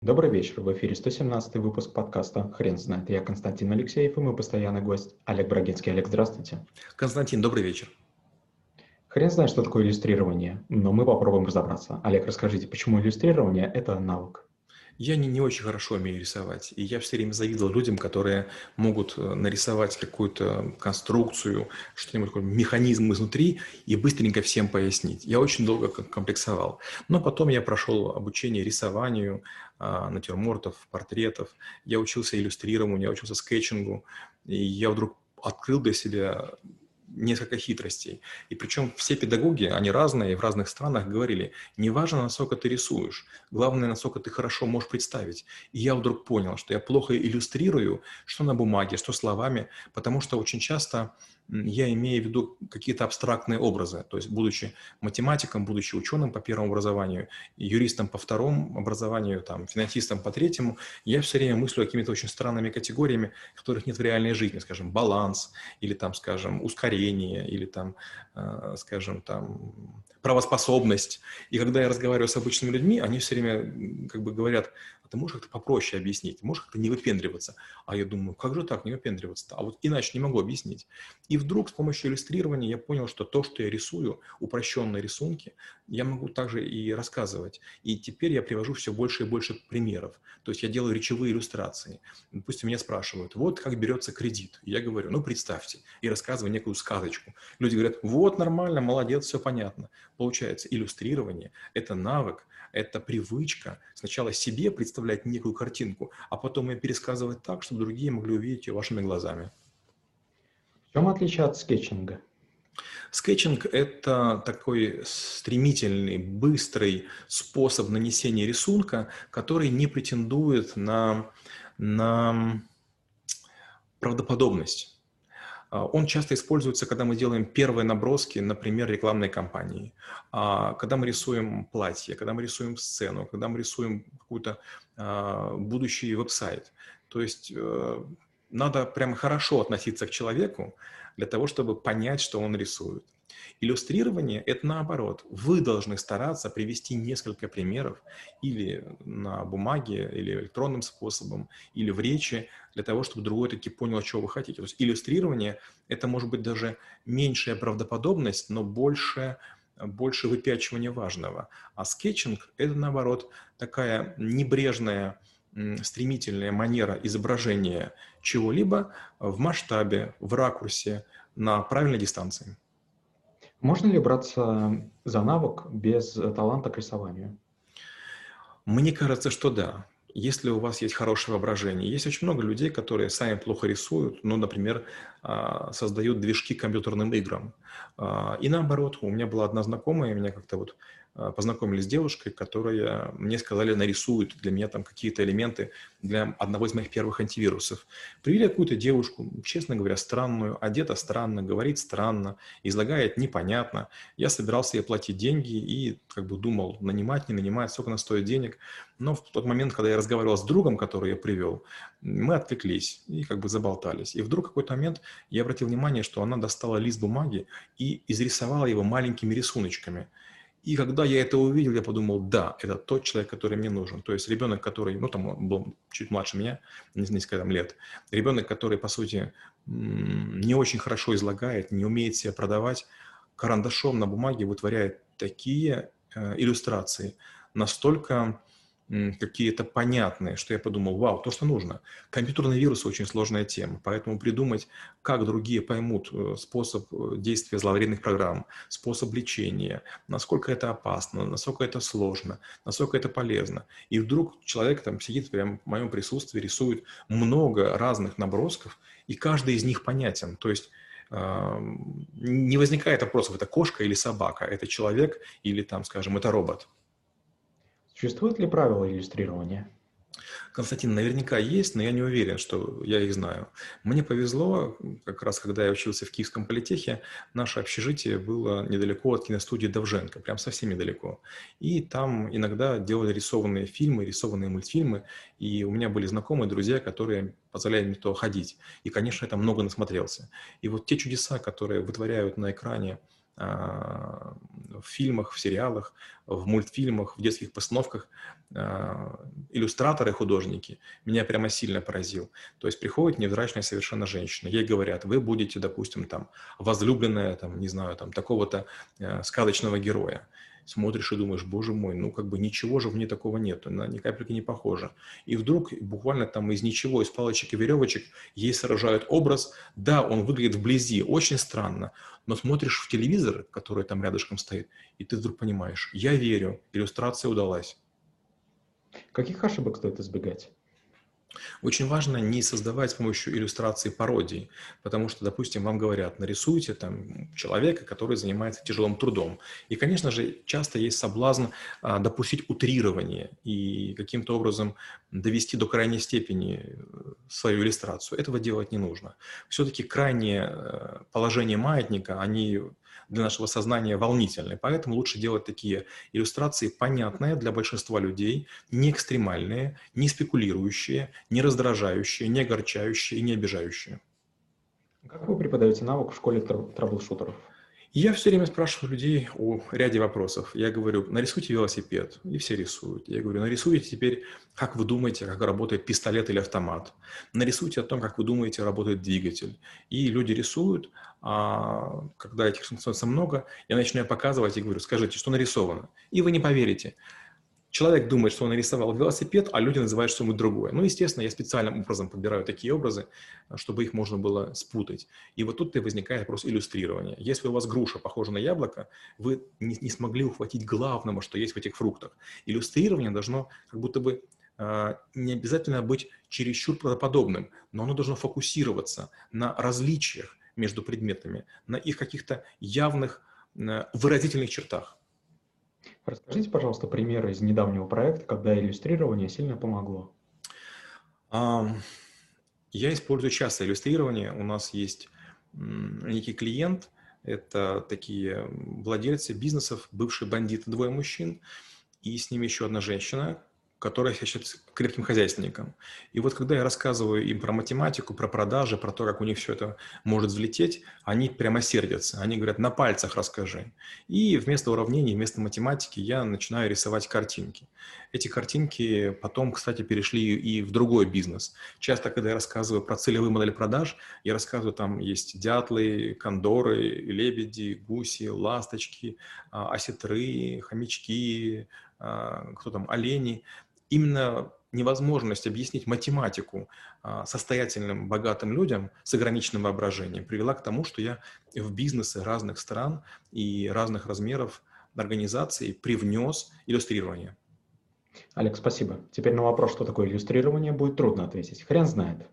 Добрый вечер, в эфире 117 выпуск подкаста «Хрен знает». Я Константин Алексеев и мой постоянный гость Олег Брагинский. Олег, здравствуйте. Константин, добрый вечер. Хрен знает, что такое иллюстрирование, но мы попробуем разобраться. Олег, расскажите, почему иллюстрирование – это навык? Я не, не очень хорошо умею рисовать, и я все время завидовал людям, которые могут э, нарисовать какую-то конструкцию, что-нибудь, такой механизм изнутри и быстренько всем пояснить. Я очень долго комплексовал. Но потом я прошел обучение рисованию, а, натюрмортов, портретов. Я учился иллюстрированию, я учился скетчингу, и я вдруг открыл для себя несколько хитростей. И причем все педагоги, они разные, в разных странах говорили, не важно, насколько ты рисуешь, главное, насколько ты хорошо можешь представить. И я вдруг понял, что я плохо иллюстрирую, что на бумаге, что словами, потому что очень часто я имею в виду какие-то абстрактные образы. То есть, будучи математиком, будучи ученым по первому образованию, юристом по второму образованию, там, финансистом по третьему, я все время мыслю какими-то очень странными категориями, которых нет в реальной жизни. Скажем, баланс, или там, скажем, ускорение, или там, э, скажем, там, правоспособность. И когда я разговариваю с обычными людьми, они все время как бы говорят, ты можешь как-то попроще объяснить, можешь как-то не выпендриваться. А я думаю, как же так не выпендриваться-то? А вот иначе не могу объяснить. И вдруг с помощью иллюстрирования я понял, что то, что я рисую, упрощенные рисунки, я могу также и рассказывать. И теперь я привожу все больше и больше примеров. То есть я делаю речевые иллюстрации. Допустим, меня спрашивают, вот как берется кредит. Я говорю, ну представьте, и рассказываю некую сказочку. Люди говорят, вот нормально, молодец, все понятно. Получается, иллюстрирование – это навык, это привычка сначала себе представлять некую картинку, а потом ее пересказывать так, чтобы другие могли увидеть ее вашими глазами. В чем отличие от скетчинга? Скетчинг – это такой стремительный, быстрый способ нанесения рисунка, который не претендует на, на правдоподобность. А, он часто используется, когда мы делаем первые наброски, например, рекламной кампании, а, когда мы рисуем платье, когда мы рисуем сцену, когда мы рисуем какой-то а, будущий веб-сайт. То есть э, надо прямо хорошо относиться к человеку для того, чтобы понять, что он рисует. Иллюстрирование – это наоборот. Вы должны стараться привести несколько примеров или на бумаге, или электронным способом, или в речи, для того, чтобы другой таки понял, что вы хотите. То есть иллюстрирование – это может быть даже меньшая правдоподобность, но больше, больше выпячивания важного. А скетчинг – это наоборот такая небрежная, стремительная манера изображения чего-либо в масштабе, в ракурсе, на правильной дистанции. Можно ли браться за навык без таланта к рисованию? Мне кажется, что да. Если у вас есть хорошее воображение. Есть очень много людей, которые сами плохо рисуют, но, например, а, создают движки компьютерным играм. А, и наоборот, у меня была одна знакомая, меня как-то вот познакомились с девушкой, которая мне сказали, нарисует для меня там какие-то элементы для одного из моих первых антивирусов. Привели какую-то девушку, честно говоря, странную, одета странно, говорит странно, излагает непонятно. Я собирался ей платить деньги и как бы думал, нанимать, не нанимать, сколько она стоит денег. Но в тот момент, когда я разговаривал с другом, который я привел, мы отвлеклись и как бы заболтались. И вдруг в какой-то момент я обратил внимание, что она достала лист бумаги и изрисовала его маленькими рисуночками – и когда я это увидел, я подумал, да, это тот человек, который мне нужен. То есть ребенок, который, ну, там он был чуть младше меня, несколько там, лет. Ребенок, который, по сути, не очень хорошо излагает, не умеет себя продавать, карандашом на бумаге вытворяет такие э, иллюстрации, настолько какие-то понятные, что я подумал, вау, то, что нужно. Компьютерный вирус очень сложная тема, поэтому придумать, как другие поймут э, способ э, действия зловредных программ, способ лечения, насколько это опасно, насколько это сложно, насколько это полезно. И вдруг человек там сидит прямо в моем присутствии, рисует много разных набросков, и каждый из них понятен. То есть не возникает вопросов, это кошка или собака, это человек или там, скажем, это робот. Существуют ли правила иллюстрирования? Константин, наверняка есть, но я не уверен, что я их знаю. Мне повезло, как раз когда я учился в Киевском политехе, наше общежитие было недалеко от киностудии Довженко, прям совсем недалеко. И там иногда делали рисованные фильмы, рисованные мультфильмы, и у меня были знакомые, друзья, которые позволяли мне то ходить. И, конечно, я там много насмотрелся. И вот те чудеса, которые вытворяют на экране в фильмах, в сериалах, в мультфильмах, в детских постановках а, иллюстраторы, художники, меня прямо сильно поразил. То есть приходит невзрачная совершенно женщина, ей говорят, вы будете, допустим, там, возлюбленная, там, не знаю, там, такого-то э, сказочного героя смотришь и думаешь, боже мой, ну как бы ничего же в ней такого нет, она ни капельки не похожа. И вдруг буквально там из ничего, из палочек и веревочек ей сражают образ, да, он выглядит вблизи, очень странно, но смотришь в телевизор, который там рядышком стоит, и ты вдруг понимаешь, я верю, иллюстрация удалась. Каких ошибок стоит избегать? Очень важно не создавать с помощью иллюстрации пародий, потому что, допустим, вам говорят, нарисуйте там человека, который занимается тяжелым трудом. И, конечно же, часто есть соблазн а, допустить утрирование и каким-то образом довести до крайней степени э, свою иллюстрацию. Этого делать не нужно. Все-таки крайнее э, положение маятника, они для нашего сознания волнительны. Поэтому лучше делать такие иллюстрации понятные для большинства людей, не экстремальные, не спекулирующие, не раздражающие, не огорчающие и не обижающие. Как вы преподаете навык в школе трэблшутеров? Я все время спрашиваю людей о ряде вопросов. Я говорю, нарисуйте велосипед, и все рисуют. Я говорю, нарисуйте теперь, как вы думаете, как работает пистолет или автомат. Нарисуйте о том, как вы думаете, работает двигатель. И люди рисуют, а когда этих становится много, я начинаю показывать и говорю, скажите, что нарисовано. И вы не поверите. Человек думает, что он нарисовал велосипед, а люди называют что-нибудь другое. Ну, естественно, я специальным образом подбираю такие образы, чтобы их можно было спутать. И вот тут и возникает вопрос иллюстрирования. Если у вас груша похожа на яблоко, вы не, не смогли ухватить главного, что есть в этих фруктах. Иллюстрирование должно как будто бы э, не обязательно быть чересчур правдоподобным, но оно должно фокусироваться на различиях между предметами, на их каких-то явных э, выразительных чертах. Расскажите, пожалуйста, примеры из недавнего проекта, когда иллюстрирование сильно помогло. Я использую часто иллюстрирование. У нас есть некий клиент, это такие владельцы бизнесов, бывшие бандиты, двое мужчин, и с ними еще одна женщина, которая считается крепким хозяйственником. И вот когда я рассказываю им про математику, про продажи, про то, как у них все это может взлететь, они прямо сердятся. Они говорят, на пальцах расскажи. И вместо уравнений, вместо математики я начинаю рисовать картинки. Эти картинки потом, кстати, перешли и в другой бизнес. Часто, когда я рассказываю про целевые модели продаж, я рассказываю, там есть дятлы, кондоры, лебеди, гуси, ласточки, а, осетры, хомячки, а, кто там, олени – именно невозможность объяснить математику а, состоятельным, богатым людям с ограниченным воображением привела к тому, что я в бизнесы разных стран и разных размеров организаций привнес иллюстрирование. Олег, спасибо. Теперь на вопрос, что такое иллюстрирование, будет трудно ответить. Хрен знает.